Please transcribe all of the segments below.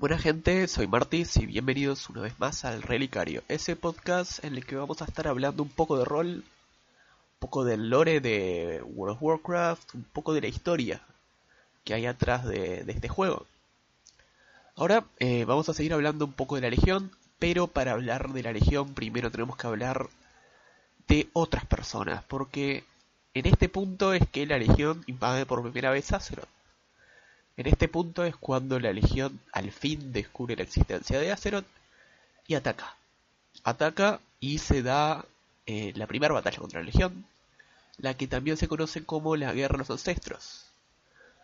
Buena gente, soy Martis y bienvenidos una vez más al Relicario, ese podcast en el que vamos a estar hablando un poco de rol, un poco del lore de World of Warcraft, un poco de la historia que hay atrás de, este juego. Ahora eh, vamos a seguir hablando un poco de la Legión, pero para hablar de la Legión primero tenemos que hablar de otras personas, porque en este punto es que la Legión invade por primera vez Azeroth. En este punto es cuando la Legión al fin descubre la existencia de Azeroth y ataca. Ataca y se da eh, la primera batalla contra la Legión, la que también se conoce como la Guerra de los Ancestros.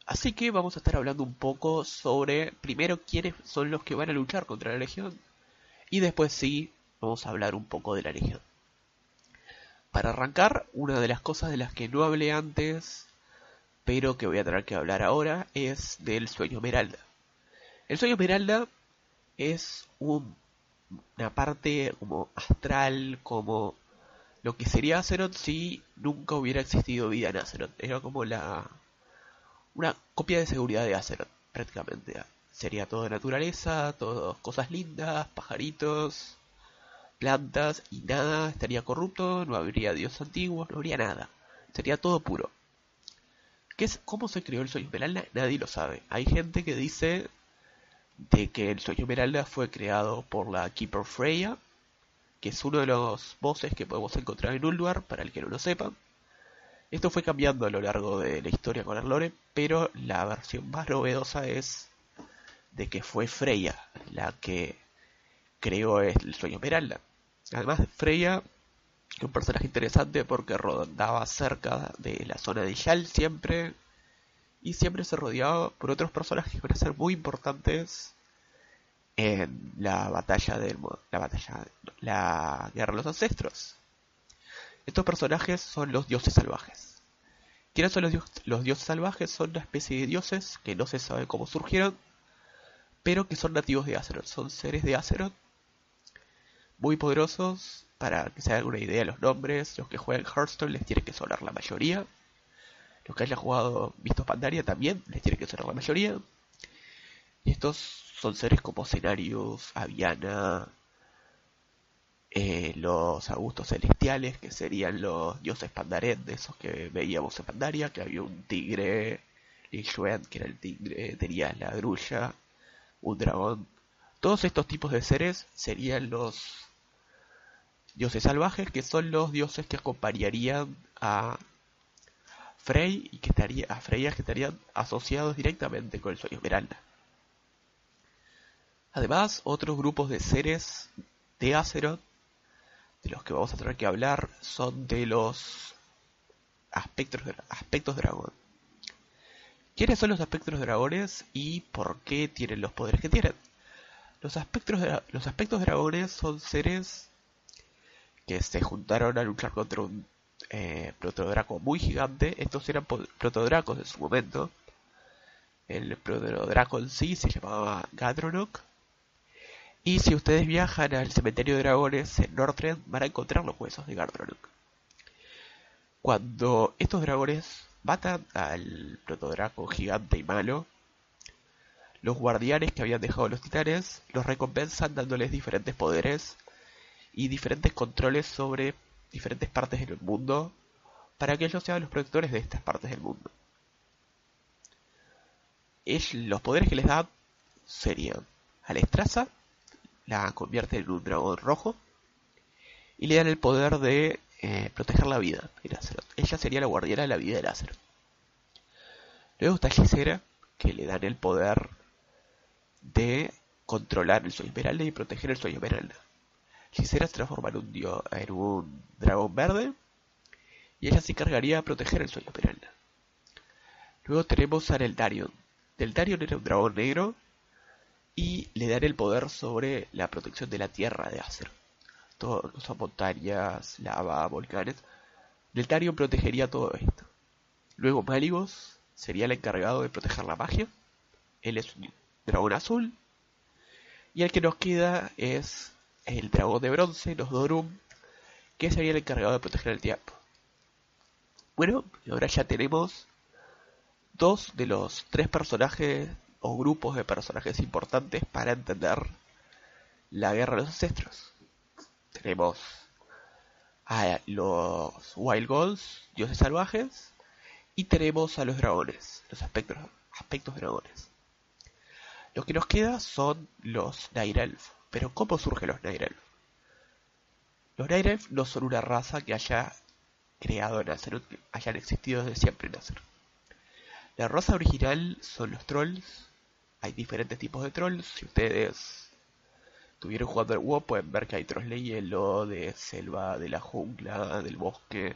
Así que vamos a estar hablando un poco sobre primero quiénes son los que van a luchar contra la Legión y después sí vamos a hablar un poco de la Legión. Para arrancar, una de las cosas de las que no hablé antes pero que voy a tener que hablar ahora, es del sueño Esmeralda. El sueño Esmeralda es una parte como astral, como lo que sería Azeroth si nunca hubiera existido vida en Azeroth. Era como la una copia de seguridad de Azeroth, prácticamente. Sería todo naturaleza, todo cosas lindas, pajaritos, plantas y nada estaría corrupto, no habría dios antiguos, no habría nada. Sería todo puro. ¿Qué es, ¿Cómo se creó el sueño esmeralda? Nadie lo sabe. Hay gente que dice de que el sueño esmeralda fue creado por la Keeper Freya, que es uno de los bosses que podemos encontrar en Ulduar, para el que no lo sepa. Esto fue cambiando a lo largo de la historia con el lore, pero la versión más novedosa es de que fue Freya la que creó el sueño esmeralda. Además, Freya un personaje interesante porque rodaba cerca de la zona de Yal siempre y siempre se rodeaba por otros personajes que van a ser muy importantes en la batalla del la batalla la guerra de los ancestros. Estos personajes son los dioses salvajes. ¿Quiénes son los, los dioses salvajes? Son una especie de dioses que no se sabe cómo surgieron, pero que son nativos de Azeroth. Son seres de Azeroth muy poderosos para que se hagan una idea de los nombres, los que juegan Hearthstone les tiene que sonar la mayoría. Los que hayan jugado Visto Pandaria también les tiene que sonar la mayoría. Y estos son seres como Cenarius, Aviana, eh, los Augustos Celestiales, que serían los dioses Pandaret, de esos que veíamos en Pandaria, que había un tigre, Lixuan, que era el tigre, tenía la grulla, un dragón. Todos estos tipos de seres serían los dioses salvajes, que son los dioses que acompañarían a Frey y que estaría, a Freya que estarían asociados directamente con el sueño Esmeralda. Además, otros grupos de seres de Azeroth, de los que vamos a tener que hablar, son de los aspectos, aspectos dragón. ¿Quiénes son los aspectos dragones y por qué tienen los poderes que tienen? Los aspectos, los aspectos dragones son seres que se juntaron a luchar contra un eh, protodraco muy gigante. Estos eran protodracos en su momento. El protodraco en sí se llamaba Gadronok. Y si ustedes viajan al cementerio de dragones en Northrend van a encontrar los huesos de Gadronok. Cuando estos dragones matan al protodraco gigante y malo, los guardianes que habían dejado los titanes los recompensan dándoles diferentes poderes y diferentes controles sobre diferentes partes del mundo para que ellos sean los protectores de estas partes del mundo. los poderes que les da serían a la estraza, la convierte en un dragón rojo y le dan el poder de eh, proteger la vida de Ella sería la guardiana de la vida de Azeroth. Luego está Gisera, que le dan el poder de controlar el sueño esmeralda y proteger el sueño esmeralda. Quisiera transformar un, dios, en un dragón verde y ella se encargaría de proteger el sueño esmeralda. Luego tenemos a Eldarion. Eldarion era un dragón negro y le dan el poder sobre la protección de la tierra de Acer. Todas las montañas, lava, volcanes. Eldarion protegería todo esto. Luego Malivos sería el encargado de proteger la magia. Él es un dragón azul. Y el que nos queda es el dragón de bronce, los Dorum, que sería el encargado de proteger el tiempo. Bueno, ahora ya tenemos dos de los tres personajes o grupos de personajes importantes para entender la guerra de los ancestros. Tenemos a los Wild Gods, dioses salvajes, y tenemos a los dragones, los aspectos, aspectos dragones. Lo que nos queda son los Night Elf. Pero ¿cómo surgen los Night Elf? Los Night Elf no son una raza que haya creado Nacer, hayan existido desde siempre Nacer. La raza original son los trolls. Hay diferentes tipos de trolls. Si ustedes estuvieron jugando el WoW pueden ver que hay trolls de hielo, de selva, de la jungla, del bosque.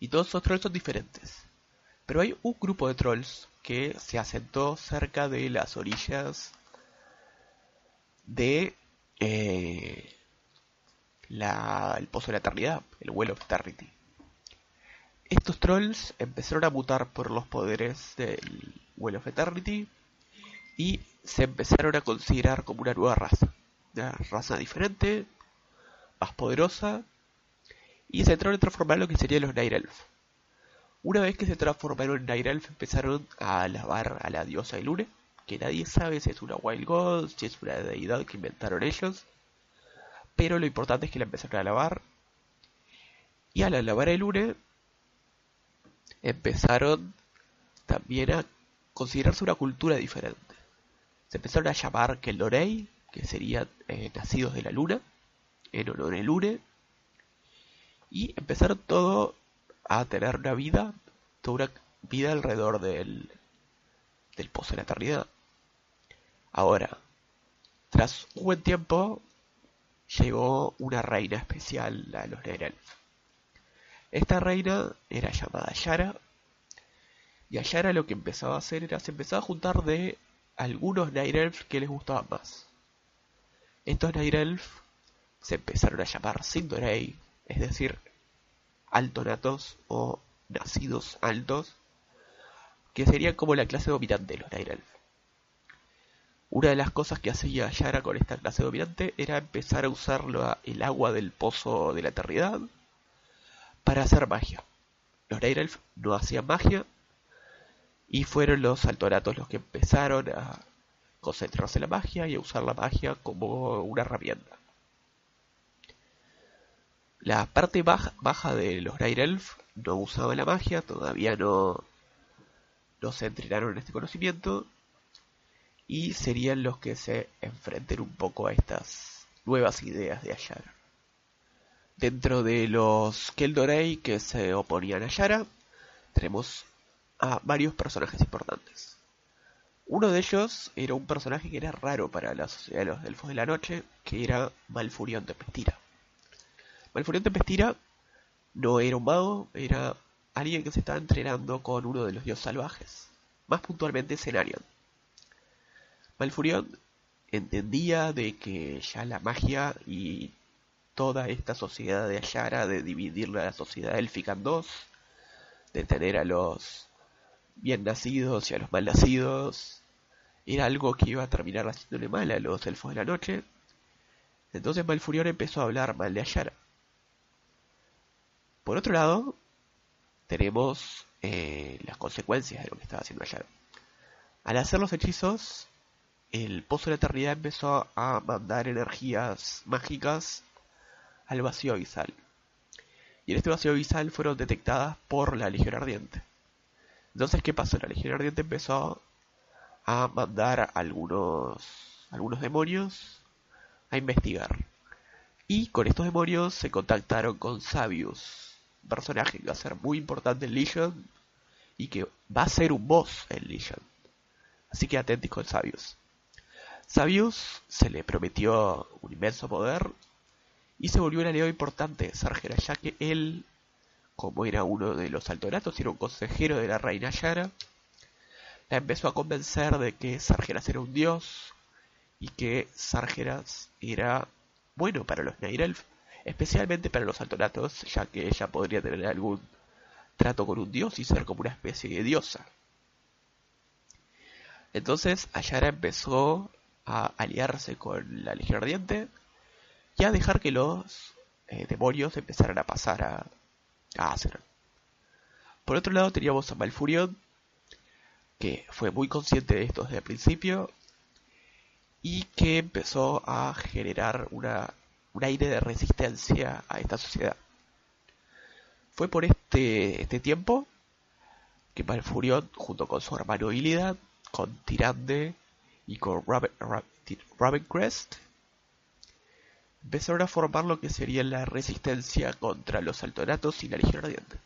Y todos esos trolls son diferentes. Pero hay un grupo de trolls que se asentó cerca de las orillas de eh, el Pozo de la Eternidad, el Well of Eternity. Estos trolls empezaron a mutar por los poderes del Well of Eternity y se empezaron a considerar como una nueva raza. Una raza diferente, más poderosa, y se entraron a transformar en lo que serían los Night Elf. Una vez que se transformaron en Night Elf, empezaron a alabar a la diosa Ilune, que nadie sabe si es una Wild God, si es una deidad que inventaron ellos pero lo importante es que la empezaron a alabar. Y al alabar el Lune, empezaron también a considerarse una cultura diferente. Se empezaron a llamar Keldorei, que serían eh, nacidos de la luna, en honor al Lune. Y empezaron todo a tener una vida, toda una vida alrededor del, del pozo de la eternidad. Ahora, tras un buen tiempo, llegó una reina especial a los Night Esta reina era llamada Yara, y a Yara lo que empezaba a hacer era se empezaba a juntar de algunos Night que les gustaban más. Estos Night se empezaron a llamar Sindorei, es decir, altonatos o nacidos altos, que serían como la clase dominante de los Night una de las cosas que hacía Yara con esta clase dominante era empezar a usar el agua del pozo de la eternidad para hacer magia. Los Night no hacían magia y fueron los altoratos los que empezaron a concentrarse en la magia y a usar la magia como una herramienta. La parte baja, de los Night Elf no usaba la magia, todavía no, no se entrenaron en este conocimiento y serían los que se enfrenten un poco a estas nuevas ideas de Ayara. Dentro de los Keldorei que se oponían a Ayara, tenemos a varios personajes importantes. Uno de ellos era un personaje que era raro para la sociedad de los Elfos de la Noche, que era Malfurión Tempestira. Malfurión Tempestira no era un mago, era alguien que se estaba entrenando con uno de los dioses salvajes, más puntualmente Cenarion. Malfurion entendía de que ya la magia y toda esta sociedad de Ayara, de dividir la sociedad élfica en dos, de tener a los bien nacidos y a los mal nacidos, era algo que iba a terminar haciéndole mal a los elfos de la noche. Entonces Malfurion empezó a hablar mal de Ayara. Por otro lado, tenemos eh, las consecuencias de lo que estaba haciendo Ayara. Al hacer los hechizos, el Pozo de la Eternidad empezó a mandar energías mágicas al vacío abisal. Y en este vacío abisal fueron detectadas por la Legión Ardiente. Entonces, ¿qué pasó? La Legión Ardiente empezó a mandar algunos, algunos demonios a investigar. Y con estos demonios se contactaron con Sabius, un personaje que va a ser muy importante en Legion y que va a ser un boss en Legion. Así que atentos con Sabius. Sabius se le prometió un inmenso poder y se volvió un aliado importante de Sargera, ya que él, como era uno de los altoratos y era un consejero de la reina Yara, la empezó a convencer de que Sargeras era un dios y que Sargeras era bueno para los Night especialmente para los altoratos, ya que ella podría tener algún trato con un dios y ser como una especie de diosa. Entonces Ayara empezó a aliarse con la Legión Ardiente y a dejar que los eh, demonios empezaran a pasar a, a Por otro lado teníamos a Malfurion, que fue muy consciente de esto desde el principio y que empezó a generar una, un aire de resistencia a esta sociedad. Fue por este, este tiempo que Malfurion, junto con su hermano Illidan, con Tirande y con Ravencrest, empezaron a formar lo que sería la resistencia contra los Altonatos y la Legión Ardiente.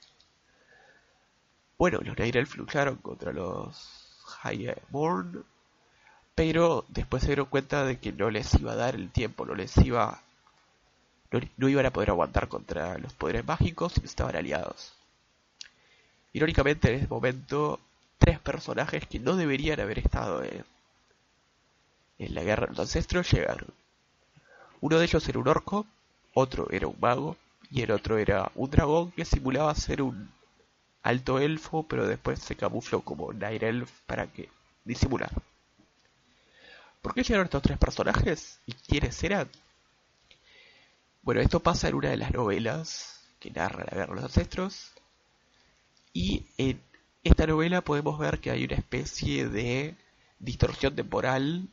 Bueno, los Night lucharon contra los Highborn, pero después se dieron cuenta de que no les iba a dar el tiempo, no les iba no, iban a poder aguantar contra los poderes mágicos y estaban aliados. Irónicamente, en ese momento, tres personajes que no deberían haber estado en, en la guerra los ancestros llegaron. Uno de ellos era un orco, otro era un mago y el otro era un dragón que simulaba ser un alto elfo, pero después se camufló como Night Elf para que disimular. ¿Por qué llegaron estos tres personajes? ¿Y quiénes eran? Bueno, esto pasa en una de las novelas que narra la guerra de los ancestros. Y en esta novela podemos ver que hay una especie de distorsión temporal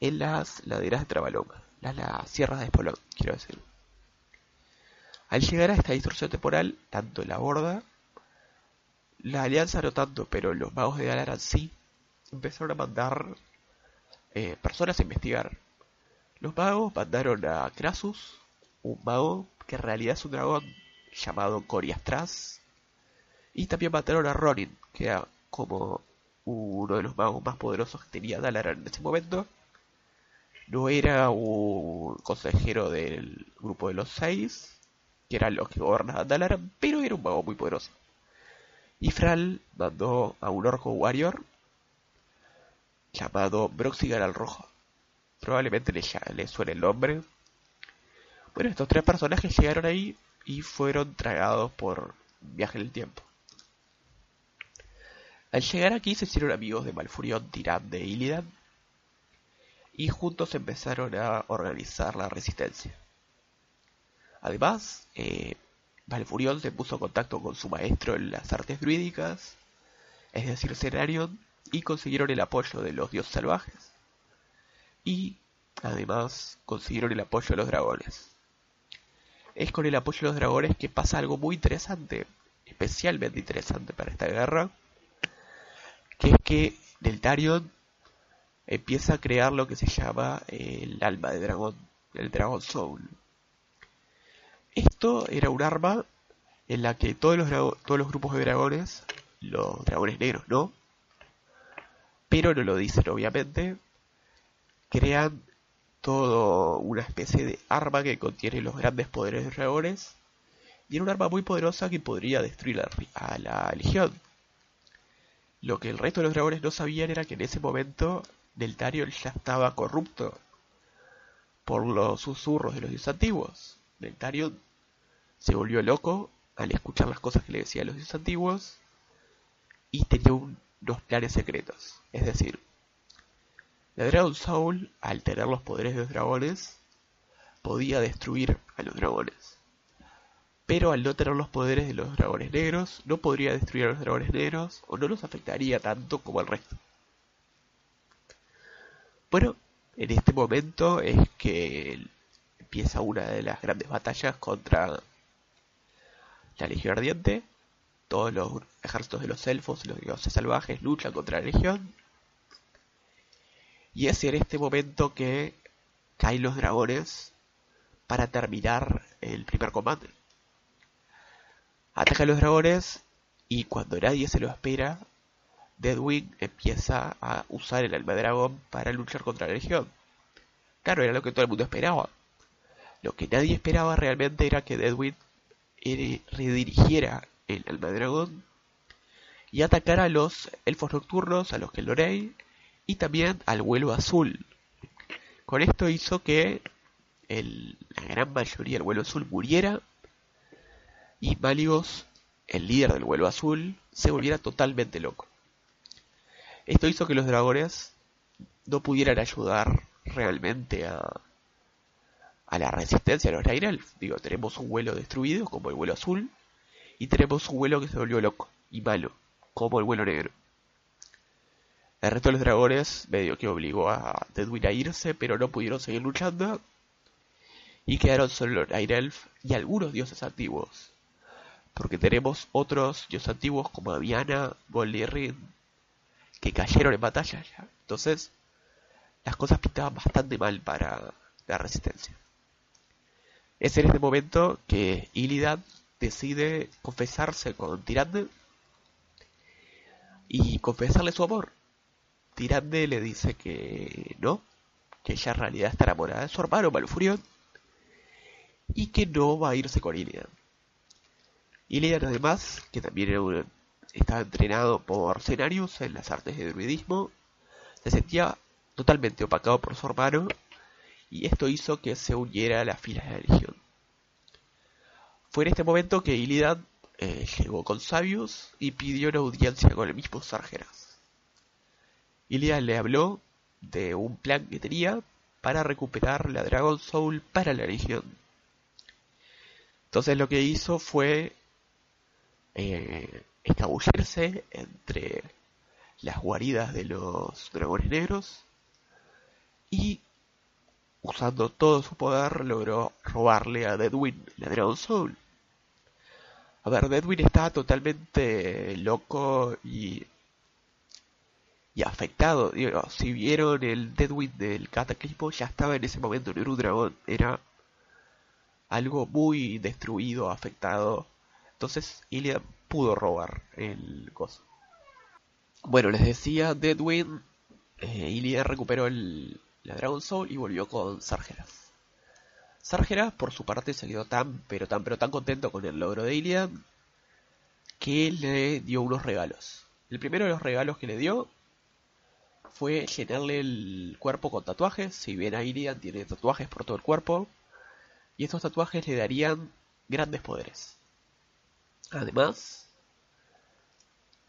en las laderas de Trabalonga, las, sierras de Espolón, quiero decir. Al llegar a esta distorsión temporal, tanto la Horda, la Alianza no tanto, pero los magos de Galaran sí, empezaron a mandar eh, personas a investigar. Los magos mandaron a Crassus, un mago que en realidad es un dragón llamado Coriastras. Y también mataron a Ronin, que era como uno de los magos más poderosos que tenía Dalaran en ese momento. No era un consejero del grupo de los seis, que eran los que gobernaban Dalaran, pero era un mago muy poderoso. Y Fral mandó a un orco warrior llamado Broxigar al Rojo. Probablemente le, le suene el nombre, bueno, estos tres personajes llegaron ahí y fueron tragados por viaje en el tiempo. Al llegar aquí se hicieron amigos de Malfurion, Tirán de Illidan y juntos empezaron a organizar la resistencia. Además, eh, Malfurion se puso en contacto con su maestro en las artes druídicas, es decir, Cenarion, y consiguieron el apoyo de los dioses salvajes. Y, además, consiguieron el apoyo de los dragones es con el apoyo de los dragones que pasa algo muy interesante, especialmente interesante para esta guerra, que es que Deltarion empieza a crear lo que se llama el alma de dragón, el Dragon Soul. Esto era un arma en la que todos los, todos los grupos de dragones, los dragones negros no, pero no lo dicen obviamente, crean todo una especie de arma que contiene los grandes poderes de dragones y era un arma muy poderosa que podría destruir a la legión. Lo que el resto de los dragones no sabían era que en ese momento Deltarion ya estaba corrupto por los susurros de los dioses antiguos. Deltarion se volvió loco al escuchar las cosas que le decían los dioses antiguos y tenía unos planes secretos. Es decir, la Dragon Soul, al tener los poderes de los dragones, podía destruir a los dragones. Pero al no tener los poderes de los dragones negros, no podría destruir a los dragones negros o no los afectaría tanto como al resto. Bueno, en este momento es que empieza una de las grandes batallas contra la Legión Ardiente. Todos los ejércitos de los elfos y los dioses salvajes luchan contra la Legión y es en este momento que caen los dragones para terminar el primer combate. Atacan los dragones y cuando nadie se lo espera, Deadwing empieza a usar el alma dragón para luchar contra la legión. Claro, era lo que todo el mundo esperaba. Lo que nadie esperaba realmente era que Deadwing redirigiera el alma dragón y atacara a los elfos nocturnos, a los Kelorei y también al vuelo azul. Con esto hizo que la gran mayoría del vuelo azul muriera y Maligos, el líder del vuelo azul, se volviera totalmente loco. Esto hizo que los dragones no pudieran ayudar realmente a, a la resistencia de los Night Digo, tenemos un vuelo destruido como el vuelo azul y tenemos un vuelo que se volvió loco y malo como el vuelo negro. El resto de los dragones medio que obligó a Deadwin a irse, pero no pudieron seguir luchando. Y quedaron solo Elf y algunos dioses antiguos. Porque tenemos otros dioses antiguos como Aviana, Bolirrin, que cayeron en batalla ya. Entonces, las cosas pintaban bastante mal para la resistencia. Es en este momento que Illidan decide confesarse con Tirande y confesarle su amor. Tirande le dice que no, que ella en realidad está enamorada de su hermano Malfurion y que no va a irse con Illidan. Illidan además, que también estaba entrenado por Cenarius en las artes de druidismo, se sentía totalmente opacado por su hermano y esto hizo que se uniera a las filas de la Legión. Fue en este momento que Illidan eh, llegó con Sabius y pidió una audiencia con el mismo Sargeras. Illidan le habló de un plan que tenía para recuperar la Dragon Soul para la Legión. Entonces lo que hizo fue eh, escabullirse entre las guaridas de los dragones negros y usando todo su poder logró robarle a Deadwin la Dragon Soul. A ver, Deadwin estaba totalmente loco y, y afectado. si vieron el Deadwin del Cataclismo, ya estaba en ese momento, en un dragón. Era algo muy destruido, afectado. Entonces Iliad pudo robar el coso. Bueno, les decía, Deadwin, eh, recuperó el, la Dragon Soul y volvió con Sargeras. Sargeras, por su parte, se quedó tan, pero tan, pero tan contento con el logro de Iliad que le dio unos regalos. El primero de los regalos que le dio fue llenarle el cuerpo con tatuajes. Si bien a Iliad tiene tatuajes por todo el cuerpo, y estos tatuajes le darían grandes poderes. Además,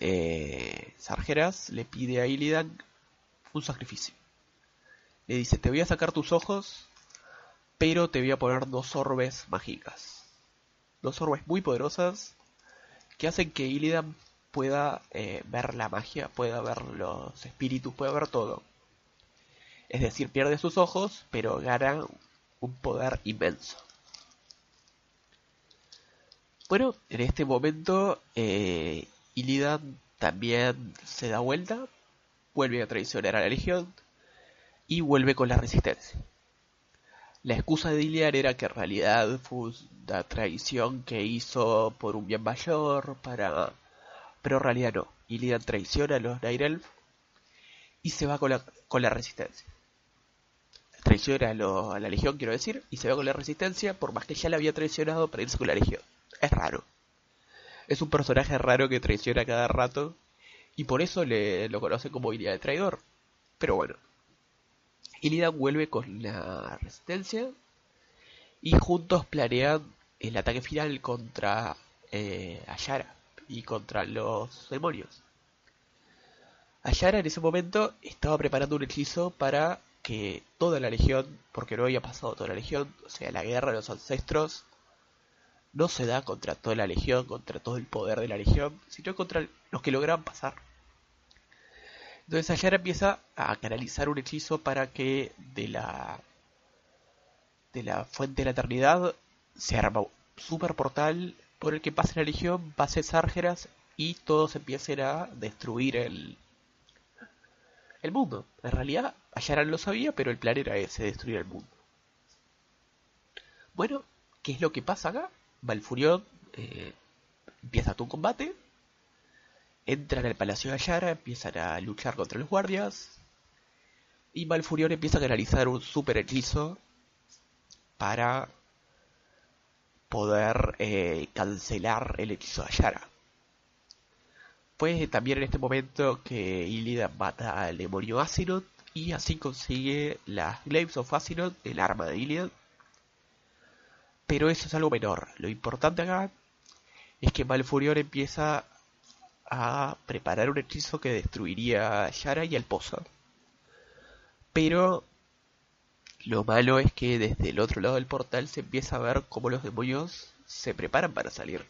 eh, Sargeras le pide a Illidan un sacrificio. Le dice, te voy a sacar tus ojos, pero te voy a poner dos orbes mágicas. Dos orbes muy poderosas que hacen que Illidan pueda eh, ver la magia, pueda ver los espíritus, pueda ver todo. Es decir, pierde sus ojos, pero gana un poder inmenso. Bueno, en este momento eh, Illidan también se da vuelta, vuelve a traicionar a la Legión y vuelve con la resistencia. La excusa de Illidan era que en realidad fue una traición que hizo por un bien mayor, para... pero en realidad no. Illidan traiciona a los Night Elf y se va con la, con la resistencia traiciona a, la Legión, quiero decir, y se va con la Resistencia, por más que ya la había traicionado para irse con la Legión. Es raro. Es un personaje raro que traiciona cada rato, y por eso le, lo conoce como Illidan de traidor. Pero bueno. Illidan vuelve con la Resistencia, y juntos planean el ataque final contra eh, Ayara y contra los demonios. Ayara en ese momento estaba preparando un hechizo para que toda la legión, porque no había pasado toda la legión, o sea, la guerra de los ancestros, no se da contra toda la legión, contra todo el poder de la legión, sino contra los que logran pasar. Entonces Ayara empieza a canalizar un hechizo para que de la de la fuente de la eternidad se arma un super portal por el que pase la legión, pase Sárgeras y todos empiecen a destruir el, el mundo. En realidad, Ayaran lo sabía, pero el plan era ese, destruir el mundo. Bueno, ¿qué es lo que pasa acá? Malfurion eh, empieza tu combate, entran al palacio de Ayara, empiezan a luchar contra los guardias, y Malfurion empieza a realizar un super hechizo para poder eh, cancelar el hechizo de Ayara. Fue también en este momento que Illidan mata al demonio Asinot y así consigue las Glaives of Asinot, el arma de Illidan. Pero eso es algo menor. Lo importante acá es que Malfurion empieza a preparar un hechizo que destruiría a Yara y al pozo. Pero lo malo es que desde el otro lado del portal se empieza a ver cómo los demonios se preparan para salir.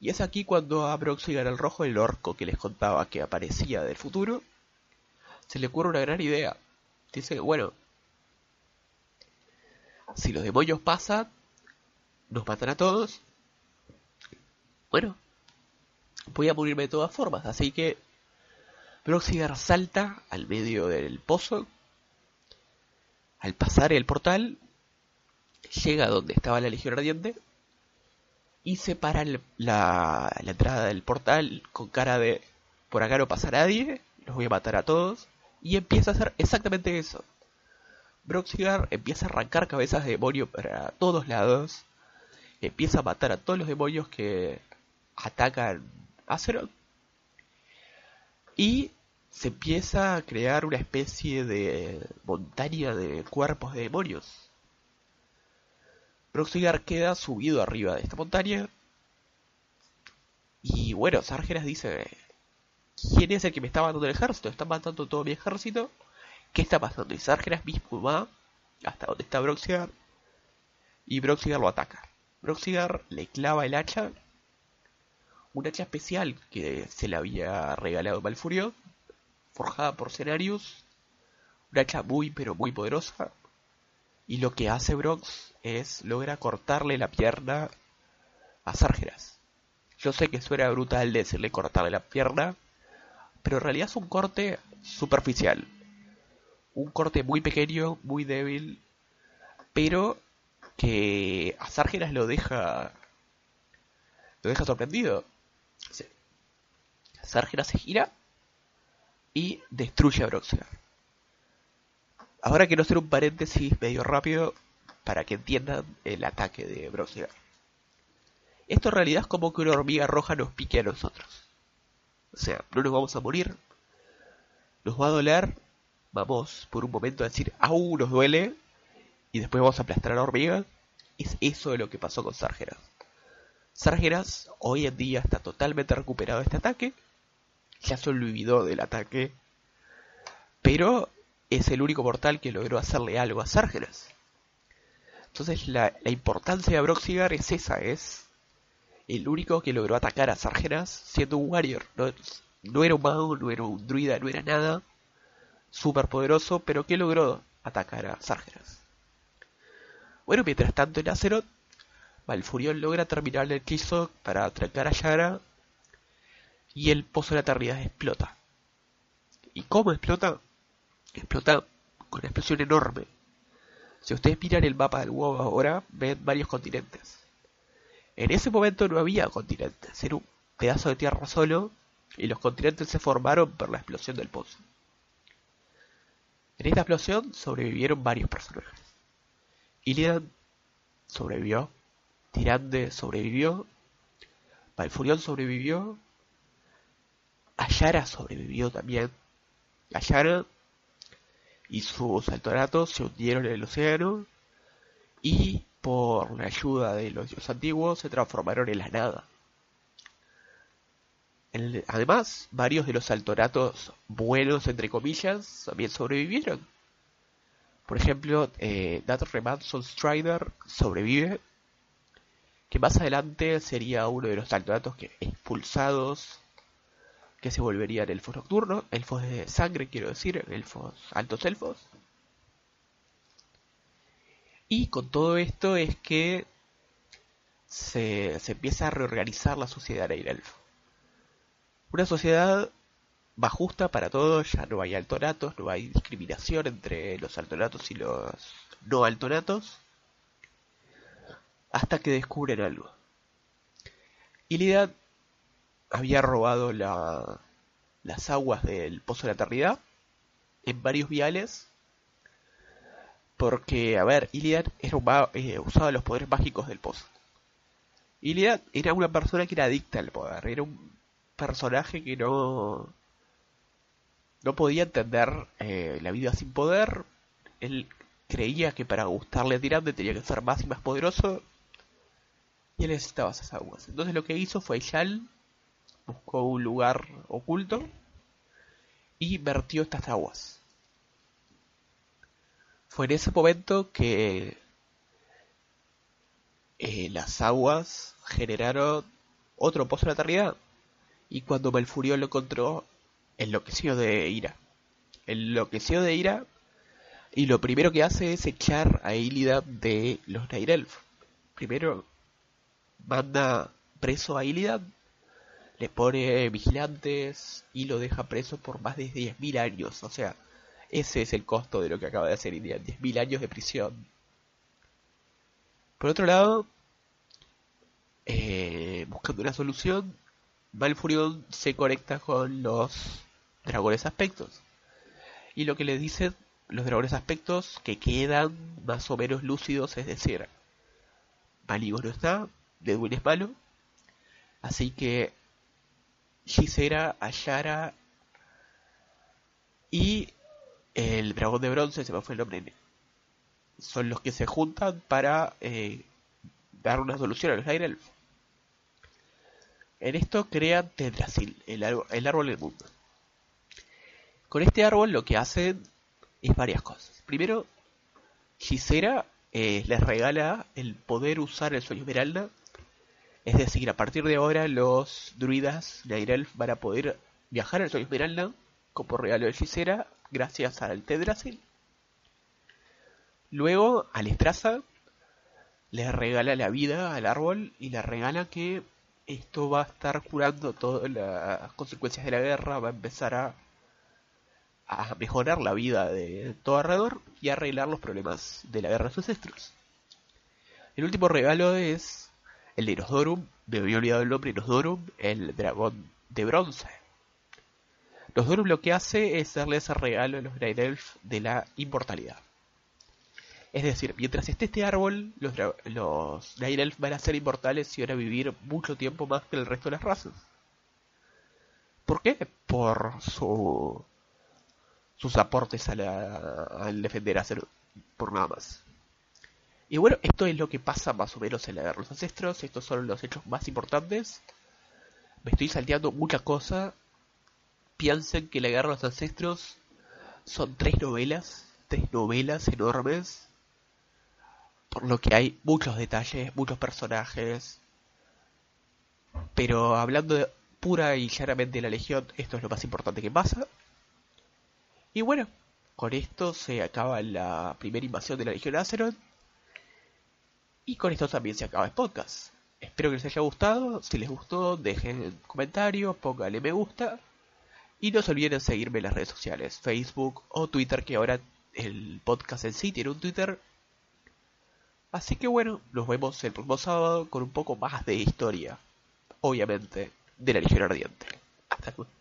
Y es aquí cuando a Broxigar el Rojo, el orco que les contaba que aparecía del futuro, se le ocurre una gran idea. Dice, bueno, si los demonios pasan, nos matan a todos. Bueno, voy a morirme de todas formas, así que Broxigar salta al medio del pozo. Al pasar el portal, llega donde estaba la Legión Ardiente y se para la, entrada del portal con cara de por acá no pasa nadie, los voy a matar a todos, y empieza a hacer exactamente eso. Broxigar empieza a arrancar cabezas de demonio para todos lados, empieza a matar a todos los demonios que atacan Azeroth, y se empieza a crear una especie de montaña de cuerpos de demonios Proxigar queda subido arriba de esta montaña. Y bueno, Sargeras dice, ¿quién es el que me está matando el ejército? ¿Están matando todo mi ejército? ¿Qué está pasando? Y Sargeras mismo va hasta donde está Broxigar. Y Broxigar lo ataca. Broxigar le clava el hacha. Un hacha especial que se le había regalado Malfurio. Forjada por Cenarius. Un hacha muy pero muy poderosa. Y lo que hace Brox es logra cortarle la pierna a Sargeras. Yo sé que suena brutal decirle cortarle la pierna, pero en realidad es un corte superficial. Un corte muy pequeño, muy débil, pero que a Sargeras lo deja lo deja sorprendido. Sargeras se gira y destruye a Broxigar. Ahora quiero hacer un paréntesis medio rápido para que entiendan el ataque de Broxigar. Esto en realidad es como que una hormiga roja nos pique a nosotros. O sea, no nos vamos a morir, nos va a doler, vamos por un momento a decir, aún nos duele, y después vamos a aplastar a la hormiga. Es eso de lo que pasó con Sargeras. Sargeras hoy en día está totalmente recuperado de este ataque, ya se olvidó del ataque, pero es el único mortal que logró hacerle algo a Sargeras. Entonces la, importancia de Broxigar es esa, es el único que logró atacar a Sargeras siendo un warrior. No, era un mago, no era un druida, no era nada super poderoso, pero que logró atacar a Sargeras. Bueno, mientras tanto en Azeroth, Malfurion logra terminar el hechizo para atracar a Yara y el pozo de la eternidad explota. ¿Y cómo explota? explota con una explosión enorme. Si ustedes miran el mapa del WoW ahora, ven varios continentes. En ese momento no había continentes, era un pedazo de tierra solo y los continentes se formaron por la explosión del pozo. En esta explosión sobrevivieron varios personajes. Illidan sobrevivió, Tirande sobrevivió, Malfurion sobrevivió, Ayara sobrevivió también. Ayara y sus altoratos se hundieron en el océano y por la ayuda de los dioses antiguos se transformaron en la nada. Además, varios de los altoratos buenos, entre comillas, también sobrevivieron. Por ejemplo, eh, Remanson Strider sobrevive, que más adelante sería uno de los altoratos que expulsados que se volverían elfos nocturnos, elfos de sangre, quiero decir, elfos, altos elfos. Y con todo esto es que se, empieza a reorganizar la sociedad el elfo. Una sociedad más justa para todos, ya no hay altonatos, no hay discriminación entre los altonatos y los no altonatos, hasta que descubren algo. Illidan había robado las aguas del Pozo de la Eternidad en varios viales. Porque, a ver, un, eh, usaba los poderes mágicos del pozo. Iliad era una persona que era adicta al poder. Era un personaje que no, no podía entender eh, la vida sin poder. Él creía que para gustarle a Tirande tenía que ser más y más poderoso. Y él necesitaba esas aguas. Entonces lo que hizo fue Yal buscó un lugar oculto y vertió estas aguas. Fue en ese momento que eh, las aguas generaron otro pozo de la eternidad. Y cuando Malfurion lo encontró, enloqueció de ira. Enloqueció de ira y lo primero que hace es echar a Illidan de los Night Elf. Primero manda preso a Illidan, le pone vigilantes y lo deja preso por más de 10.000 años. O sea, ese es el costo de lo que acaba de hacer Illidan, 10.000 años de prisión. Por otro lado, eh, buscando una solución, Malfurion se conecta con los dragones aspectos. Y lo que le dicen los dragones aspectos que quedan más o menos lúcidos, es decir, Maligo no está, Deadwin es malo, así que Gisera, Ayara y el dragón de bronce, se me fue el nombre, son los que se juntan para eh, dar una solución a los Aire En esto crean Tedrasil, el, el árbol del mundo. Con este árbol lo que hacen es varias cosas. Primero, Gisera eh, les regala el poder usar el sueño esmeralda. Es decir, a partir de ahora los druidas de Airelf van a poder viajar al sueño esmeralda como regalo de Gisera gracias al Tedrasil. Luego, Alestraza le regala la vida al árbol y le regala que esto va a estar curando todas las consecuencias de la guerra, va a empezar a a mejorar la vida de todo alrededor y arreglar los problemas de la guerra de sus ancestros. El último regalo es el de Nosdorum, me había olvidado el nombre, Nosdorum, el dragón de bronce. Nosdorum lo que hace es darle ese regalo a los Night Elf de la inmortalidad. Es decir, mientras esté este árbol, los, los Elf van a ser inmortales y van a vivir mucho tiempo más que el resto de las razas. ¿Por qué? Por su sus aportes al defender a ser por nada más. Y bueno, esto es lo que pasa más o menos en la de los ancestros. Estos son los hechos más importantes. Me estoy salteando mucha cosa. Piensen que la guerra de los ancestros son tres novelas, tres novelas enormes. Por lo que hay muchos detalles, muchos personajes. Pero hablando pura y llanamente de la Legión, esto es lo más importante que pasa. Y bueno, con esto se acaba la primera invasión de la Legión Azeroth. Y con esto también se acaba el podcast. Espero que les haya gustado. Si les gustó, dejen comentarios, pónganle me gusta. Y no se olviden de seguirme en las redes sociales, Facebook o Twitter, que ahora el podcast en sí tiene un Twitter. Así que bueno, nos vemos el próximo sábado con un poco más de historia. Obviamente, de la Legión Ardiente. Hasta luego.